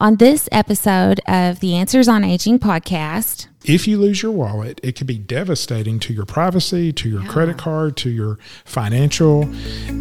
On this episode of the Answers on Aging podcast, if you lose your wallet, it could be devastating to your privacy, to your credit card, to your financial,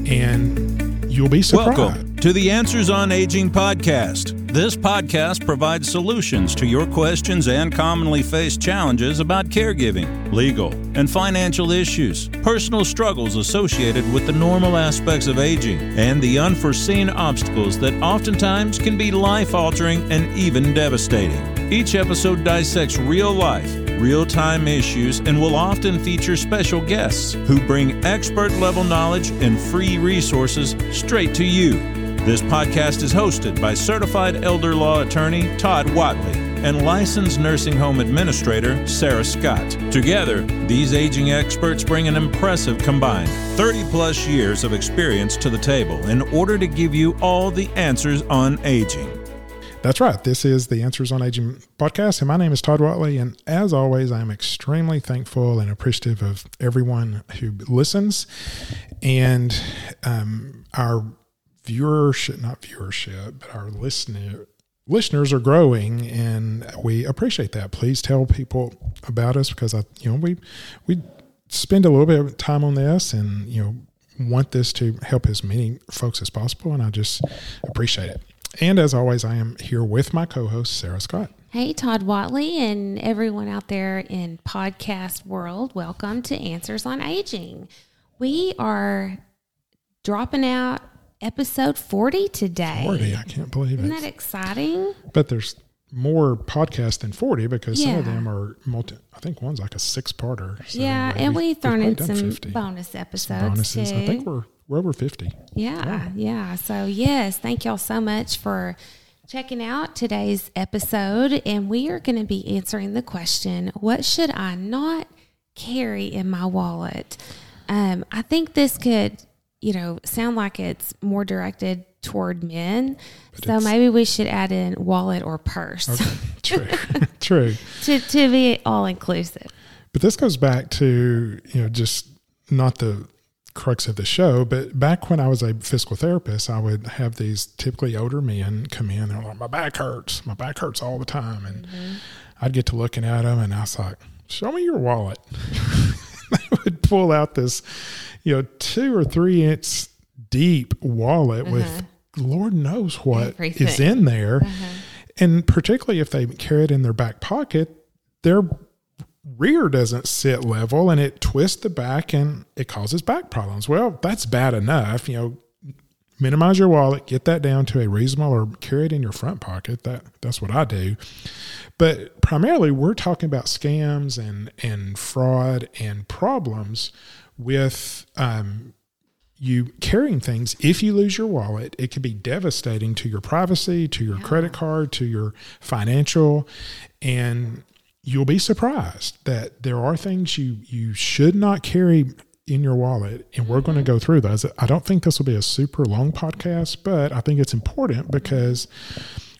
and you'll be surprised. Welcome to the Answers on Aging podcast. This podcast provides solutions to your questions and commonly faced challenges about caregiving, legal, and financial issues, personal struggles associated with the normal aspects of aging, and the unforeseen obstacles that oftentimes can be life altering and even devastating. Each episode dissects real life, real time issues, and will often feature special guests who bring expert level knowledge and free resources straight to you. This podcast is hosted by certified elder law attorney Todd Whatley and licensed nursing home administrator Sarah Scott. Together, these aging experts bring an impressive combined 30 plus years of experience to the table in order to give you all the answers on aging. That's right. This is the Answers on Aging podcast, and my name is Todd Whatley. And as always, I'm extremely thankful and appreciative of everyone who listens and um, our viewership, not viewership, but our listener listeners are growing and we appreciate that. Please tell people about us because I you know we we spend a little bit of time on this and you know want this to help as many folks as possible and I just appreciate it. And as always, I am here with my co-host Sarah Scott. Hey, Todd Whatley, and everyone out there in podcast world, welcome to Answers on Aging. We are dropping out episode 40 today. 40, I can't believe Isn't it. that exciting? But there's more podcasts than 40 because some of them are multi, I think one's like a six parter. So yeah, and we- we've thrown in some 50. bonus episodes. Some bonuses. Too. I think we're, we're over 50. Yeah, yeah. So, yes, thank y'all so much for checking out today's episode. And we are going to be answering the question what should I not carry in my wallet? Um, I think this could, you know, sound like it's more directed toward men. so, maybe we should add in wallet or purse True. True. to, to be all inclusive. But this goes back to, you know, just not the crux of the show, but back when I was a physical therapist, I would have these typically older men come in. They're like, my back hurts. My back hurts all the time. And mm-hmm. I'd get to looking at them and I was like, show me your wallet. they would pull out this, you know, two or three inch deep wallet mm-hmm. with Lord knows what is Everything. in there. Mm-hmm. And particularly if they carry it in their back pocket, their rear doesn't sit level and it twists the back and it causes back problems. Well, that's bad enough. You know, minimize your wallet, get that down to a reasonable or carry it in your front pocket. That that's what I do. But primarily we're talking about scams and and fraud and problems with um you carrying things if you lose your wallet it could be devastating to your privacy to your credit card to your financial and you'll be surprised that there are things you you should not carry in your wallet and we're going to mm-hmm. go through those. I don't think this will be a super long podcast but i think it's important because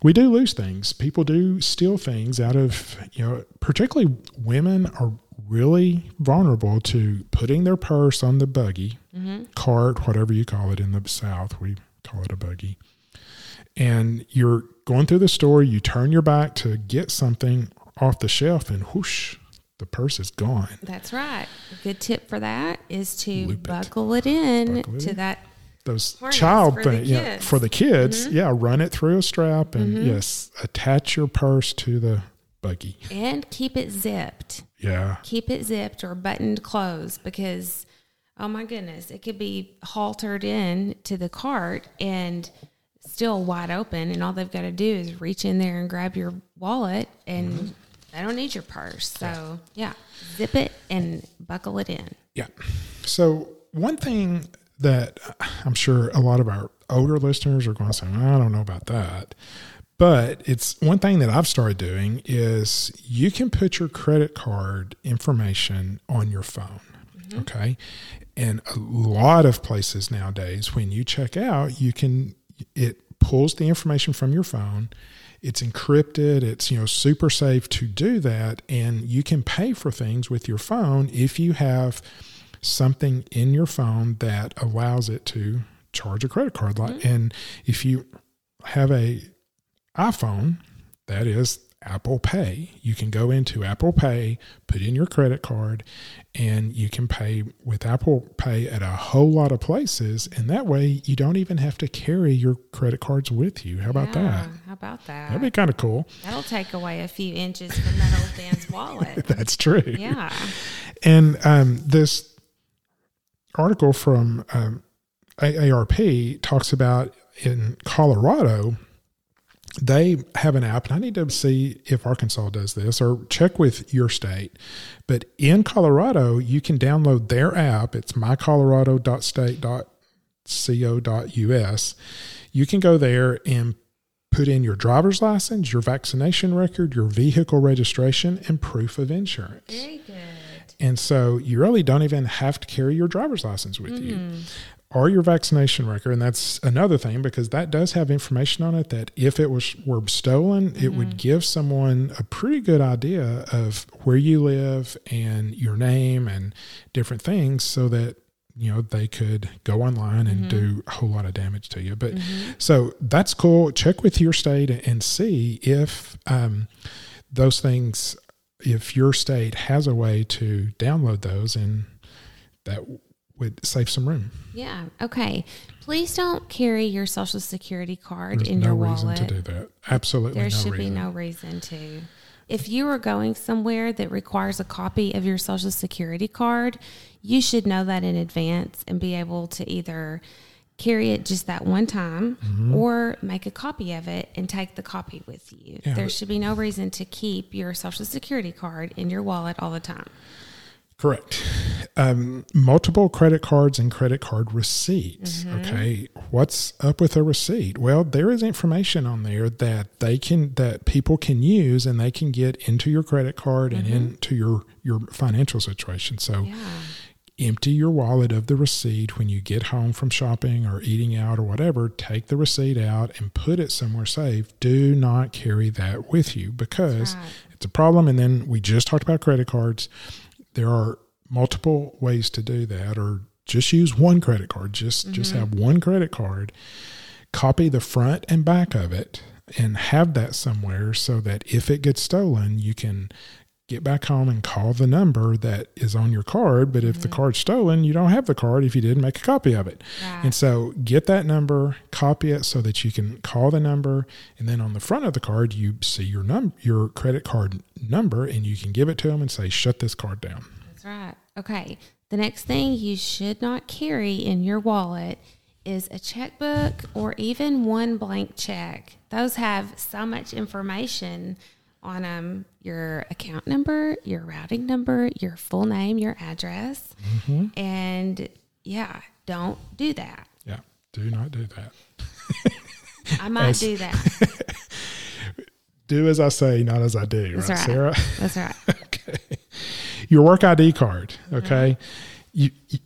we do lose things. People do steal things out of you know particularly women are really vulnerable to putting their purse on the buggy mm-hmm. cart whatever you call it in the south we call it a buggy. And you're going through the store you turn your back to get something off the shelf and whoosh the purse is gone That's right. A good tip for that is to Loop buckle it in Buckle it to in. that those child thing, yeah. Mm-hmm. for the kids, yeah, run it through a strap and yes, attach your purse to the buggy. and keep it zipped. Yeah, keep it zipped or buttoned closed because oh my goodness it could be haltered in to the cart and still wide open and all they've got to do is reach in there and grab your wallet and they don't need your purse so yeah zip it and buckle it in yeah. So one thing that I'm sure a lot of our older listeners are going to say, I don't know about that. But it's one thing that I've started doing is you can put your credit card information on your phone. Mm-hmm. Okay. And a lot of places nowadays, when you check out, you can, it pulls the information from your phone. It's encrypted. It's, you know, super safe to do that. And you can pay for things with your phone if you have something in your phone that allows it to charge a credit card. Like, mm-hmm. and if you have a iPhone, that is Apple Pay. You can go into Apple Pay, put in your credit card, and you can pay with Apple Pay at a whole lot of places. And that way, you don't even have to carry your credit cards with you. How about Yeah, that? How about that? That'd be kind of cool. That'll take away a few inches from that old wallet. That's true. Yeah. And um, this article from um, AARP talks about in Colorado, they have an app, and I need to see if Arkansas does this or check with your state. But in Colorado, you can download their app. It's mycolorado.state.co.us. You can go there and put in your driver's license, your vaccination record, your vehicle registration, and proof of insurance. Very good. And so you really don't even have to carry your driver's license with you mm-hmm. Or your vaccination record. And that's another thing because that does have information on it that if it was were stolen, it would mm-hmm. give someone a pretty good idea of where you live and your name and different things so that you know they could go online and do mm-hmm. a whole lot of damage to you. But mm-hmm. so that's cool. Check with your state and see if um, those things if your state has a way to download those and that would save some room Yeah. Okay. Please don't carry your social security card there's in no your reason wallet. to do that absolutely There no should reason be no reason to. If you are going somewhere that requires a copy of your social security card, you should know that in advance and be able to either carry it just that one time Mm-hmm. or make a copy of it and take the copy with you. Yeah, there should be no reason to keep your social security card in your wallet all the time. Correct. Um, multiple credit cards and credit card receipts. Mm-hmm. Okay, what's up with a receipt? Well, there is information on there that they can that people can use, and they can get into your credit card and into your your financial situation. So, Mm-hmm. Yeah. empty your wallet of the receipt when you get home from shopping or eating out or whatever. Take the receipt out and put it somewhere safe. Do not carry that with you because right. it's a problem. And then we just talked about credit cards. There are multiple ways to do that, or just use one credit card. Just just mm-hmm. have one credit card. Copy the front and back of it and have that somewhere so that if it gets stolen, you can get back home and call the number that is on your card. But if the mm-hmm. card's stolen, you don't have the card if you didn't make a copy of it. Right. And so get that number, copy it so that you can call the number, and then on the front of the card you see your num your credit card number, and you can give it to them and say, "Shut this card down." That's right. Okay. The next thing you should not carry in your wallet is a checkbook or even one blank check. Those have so much information on them your account number, your routing number, your full name, your address. And yeah, don't do that. Yeah, do not do that. I might As- do that. Do as I say, not as I do. That's right, right. Sarah? That's right. okay. Your work ID card. Mm-hmm. Okay. You, you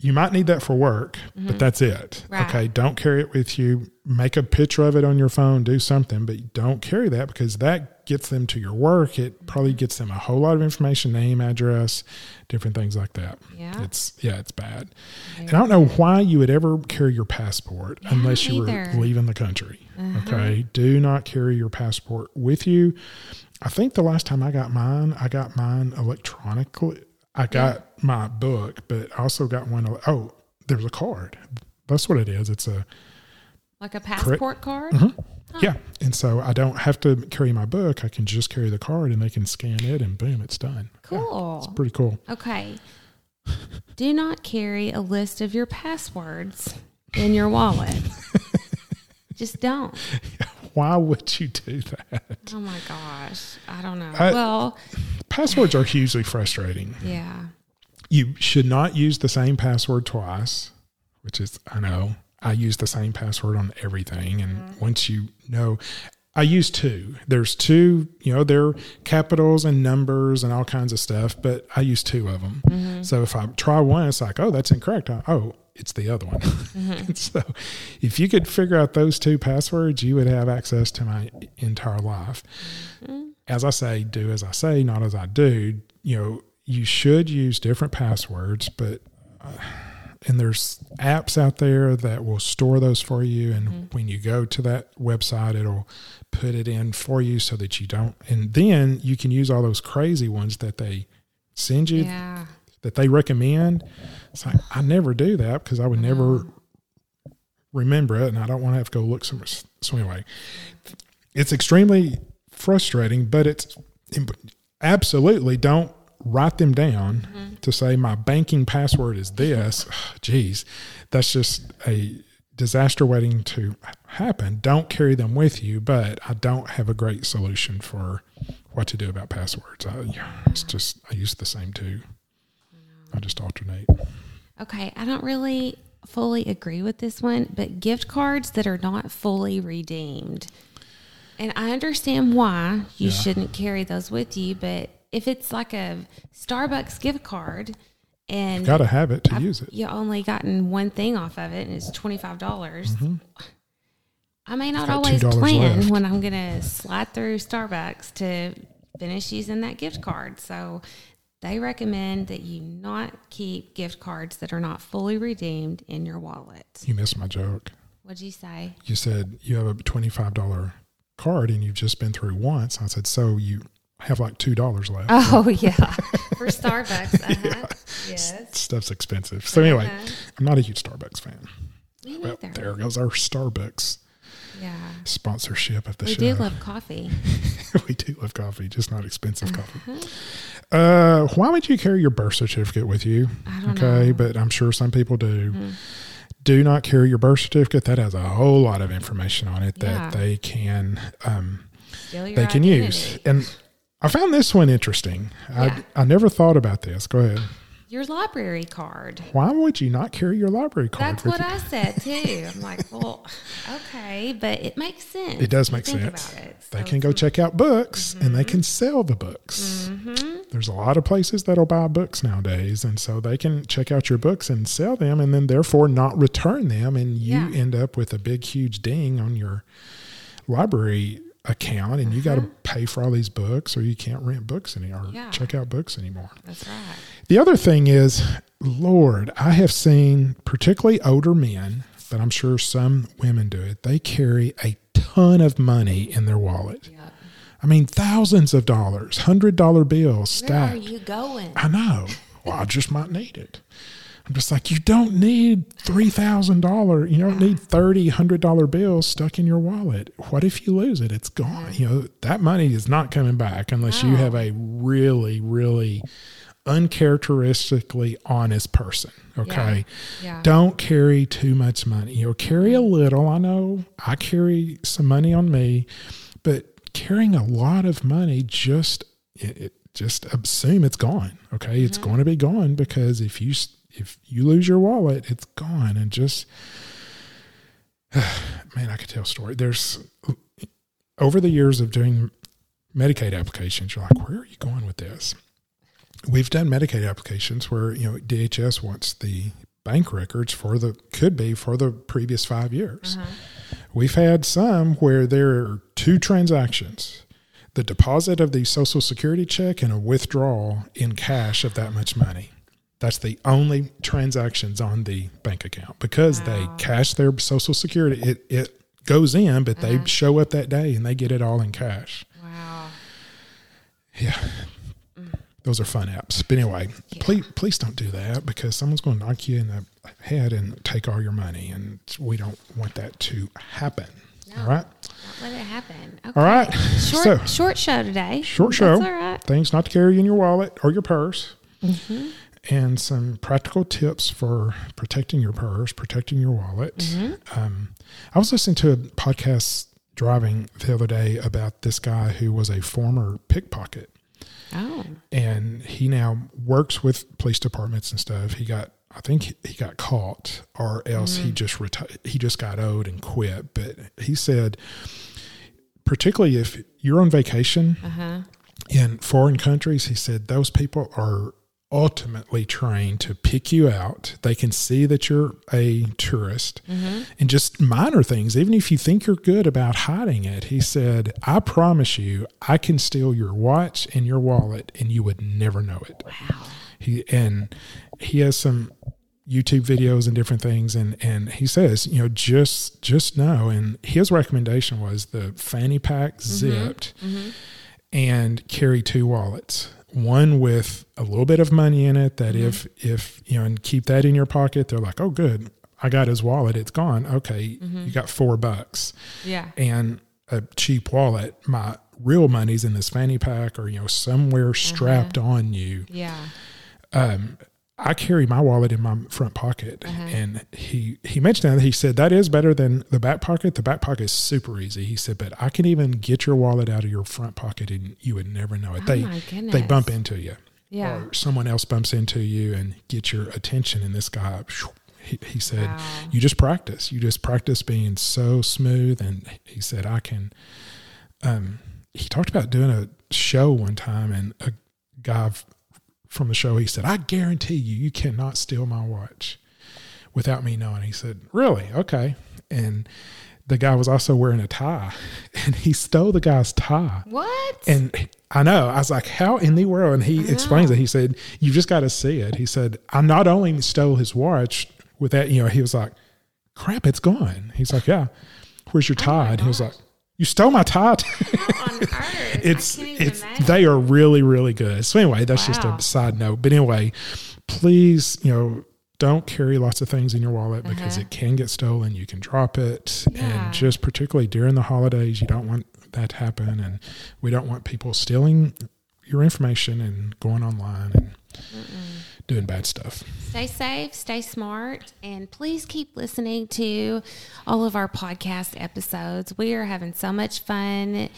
you might need that for work, but that's it. Mm-hmm. Right. Okay. Don't carry it with you. Make a picture of it on your phone. Do something, but don't carry that because that gets them to your work. It probably Mm-hmm. gets them a whole lot of information, name, address, different things like that. Yeah. It's yeah, it's bad. And I don't know why you would ever carry your passport Yeah, unless you either. were leaving the country. Uh-huh. Okay. Do not carry your passport with you. I think the last time I got mine, I got mine electronically. I got my book, but I also got one. Oh, there's a card. That's what it is. It's a Like a passport card? yeah, and so I don't have to carry my book. I can just carry the card, and they can scan it, and boom, it's done. Yeah, Cool. it's pretty cool. Okay. Do not carry a list of your passwords in your wallet. Just don't. Why would you do that? Oh my gosh. I don't know. I- well, Passwords are hugely frustrating. yeah. You should not use the same password twice, which is, I know, I use the same password on everything. And mm-hmm. once you know, I use two. There's two, you know, they're capitals and numbers and all kinds of stuff, but I use two of them. Mm-hmm. So if I try one, it's like, oh, that's incorrect. I, oh, it's the other one. Mm-hmm. And so if you could figure out those two passwords, you would have access to my entire life. As I say, do as I say, not as I do. You know, you should use different passwords, but uh, and there's apps out there that will store those for you. And mm-hmm. when you go to that website, it'll put it in for you so that you don't. And then you can use all those crazy ones that they send you Yeah. that they recommend. It's like I never do that because I would never mm-hmm. remember it, and I don't want to have to go look somewhere. So anyway, it's extremely frustrating, but it's absolutely don't write them down mm-hmm. to say my banking password is this. Jeez, that's just a disaster waiting to happen. Don't carry them with you, but I don't have a great solution for what to do about passwords. I, it's just I use the same two. I just alternate. Okay, I don't really fully agree with this one, but gift cards that are not fully redeemed. And I understand why you Yeah. shouldn't carry those with you, but if it's like a Starbucks gift card and Got to have it to I've- use it. you only gotten one thing off of it and it's $25, dollars mm-hmm. I may not always plan left. when I'm going to slide through Starbucks to finish using that gift card. So they recommend that you not keep gift cards that are not fully redeemed in your wallet. You missed my joke. What'd you say? You said you have a twenty-five dollar card and you've just been through once. I said so you have like two dollars left. Oh, yeah. For Starbucks. Uh-huh. Yes. Stuff's expensive. So anyway, Uh-huh. I'm not a huge Starbucks fan. Me Well, neither. there goes our Starbucks Yeah. sponsorship of the We show. We do love coffee. we do love coffee, just not expensive coffee. Uh-huh. Uh, why would you carry your birth certificate with you? I don't okay, know. Mm-hmm. but I'm sure some people do. Do not carry your birth certificate. That has a whole lot of information on it that they can um, they can identity. use. And I found this one interesting. Yeah. I I never thought about this. Go ahead. Your library card. Why would you not carry your library card? That's what you? I said too. I'm like, well, okay, but it makes sense. It does make think sense. About it. They can go check out books and they Mm-hmm. can sell the books. There's a lot of places that'll buy books nowadays. And so they can check out your books and sell them and then therefore not return them. And you Yeah. end up with a big, huge ding on your library account and you got to Mm-hmm. pay for all these books or you can't rent books anymore or Yeah. check out books anymore. That's right. The other thing is, Lord, I have seen particularly older men, but I'm sure some women do it. They carry a ton of money in their wallet. Yep. I mean, thousands of dollars, hundred dollar bills stacked. Where are you going? I know. Well, I just might need it. I'm just like, you don't need three thousand dollar. You don't need thirty hundred dollar bills stuck in your wallet. What if you lose it? It's gone. You know that money is not coming back unless you have a really, really uncharacteristically honest person. Okay. Yeah. Don't carry too much money. You know, carry a little. I know I carry some money on me, but carrying a lot of money just it, it just assume it's gone. Okay, it's mm-hmm. going to be gone because if you if you lose your wallet, it's gone. And just man, I could tell a story. There's over the years of doing Medicaid applications, you're like, where are you going with this? We've done Medicaid applications where you know DHS wants the bank records for the could be for the previous five years. Uh-huh. We've had some where there are two transactions the deposit of the Social Security check and a withdrawal in cash of that much money. That's the only transactions on the bank account because they cash their Social Security. It, it goes in, but they show up that day and they get it all in cash. Wow. Yeah. Those are fun apps. But anyway, please please don't do that because someone's going to knock you in the head and take all your money. And we don't want that to happen. All right. Not let it happen. Okay. All right. Short, So- short show today. Short show. That's all right. Things not to carry in your wallet or your purse. Mm-hmm. And some practical tips for protecting your purse, protecting your wallet. Mm-hmm. Um, I was listening to a podcast driving the other day about this guy who was a former pickpocket. Oh. and he now works with police departments and stuff. He got, I think he got caught, or else he just retired. He just got owed and quit. But he said, particularly if you're on vacation Uh huh. in foreign countries, he said those people are ultimately trained to pick you out. They can see that you're a tourist mm-hmm. and just minor things, even if you think you're good about hiding it. He said, I promise you, I can steal your watch and your wallet and you would never know it. Wow. He and he has some YouTube videos and different things, and and he says, you know, just just know. And his recommendation was the fanny pack mm-hmm. zipped, mm-hmm. and carry two wallets. One with a little bit of money in it. That if mm-hmm. if you know, and keep that in your pocket. They're like, oh, good. I got his wallet. It's gone. Okay, you mm-hmm. got four bucks Yeah. and a cheap wallet. My real money's in this fanny pack or you know somewhere uh-huh. strapped on you. Yeah. Um, I carry my wallet in my front pocket, and he he mentioned that he said that is better than the back pocket. The back pocket is super easy. He said, but I can even get your wallet out of your front pocket and you would never know it. Oh they they bump into you, Yeah. or someone else bumps into you and get your attention. And this guy, he, he said, Wow. you just practice. You just practice being so smooth. And he said, I can. Um, he talked about doing a show one time, and a guy from the show, he said, I guarantee you, you cannot steal my watch without me knowing. He said, Really? Okay. And the guy was also wearing a tie, and he stole the guy's tie. What? And I know, I was like, how in the world? And he explains it. He said, you just got to see it. He said, I not only stole his watch with that, you know, he was like, crap, it's gone. He's like, yeah, where's your oh tie? and he was like, you stole my tie. How on earth? it's, I can't even it's, imagine. they are really, really good. So anyway, that's just a side note. But anyway, please, you know, don't carry lots of things in your wallet because it can get stolen. You can drop it. Uh-huh. Yeah. And just particularly during the holidays, you don't want that to happen. And we don't want people stealing your information and going online and doing bad stuff. Stay safe, stay smart, and please keep listening to all of our podcast episodes. We are having so much fun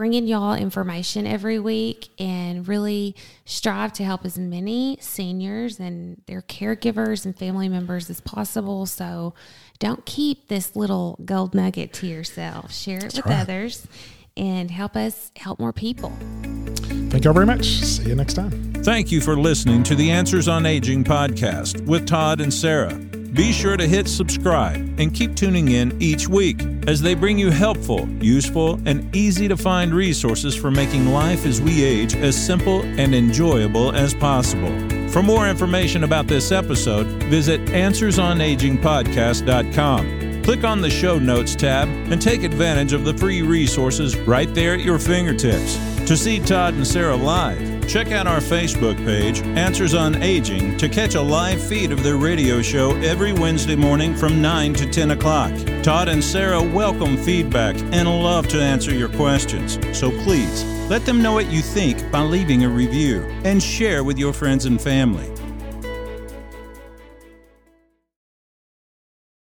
bringing y'all information every week and really strive to help as many seniors and their caregivers and family members as possible. So don't keep this little gold nugget to yourself. Share it with right. others and help us help more people. Thank y'all very much. See you next time. Thank you for listening to the Answers on Aging podcast with Todd and Sarah. Be sure to hit subscribe and keep tuning in each week as they bring you helpful, useful, and easy to find resources for making life as we age as simple and enjoyable as possible. For more information about this episode, visit AnswersOnAgingPodcast.com. Click on the show notes tab and take advantage of the free resources right there at your fingertips. To see Todd and Sarah live, check out our Facebook page, Answers on Aging, to catch a live feed of their radio show every Wednesday morning from 9 to 10 o'clock. Todd and Sarah welcome feedback and love to answer your questions. So please let them know what you think by leaving a review and share with your friends and family.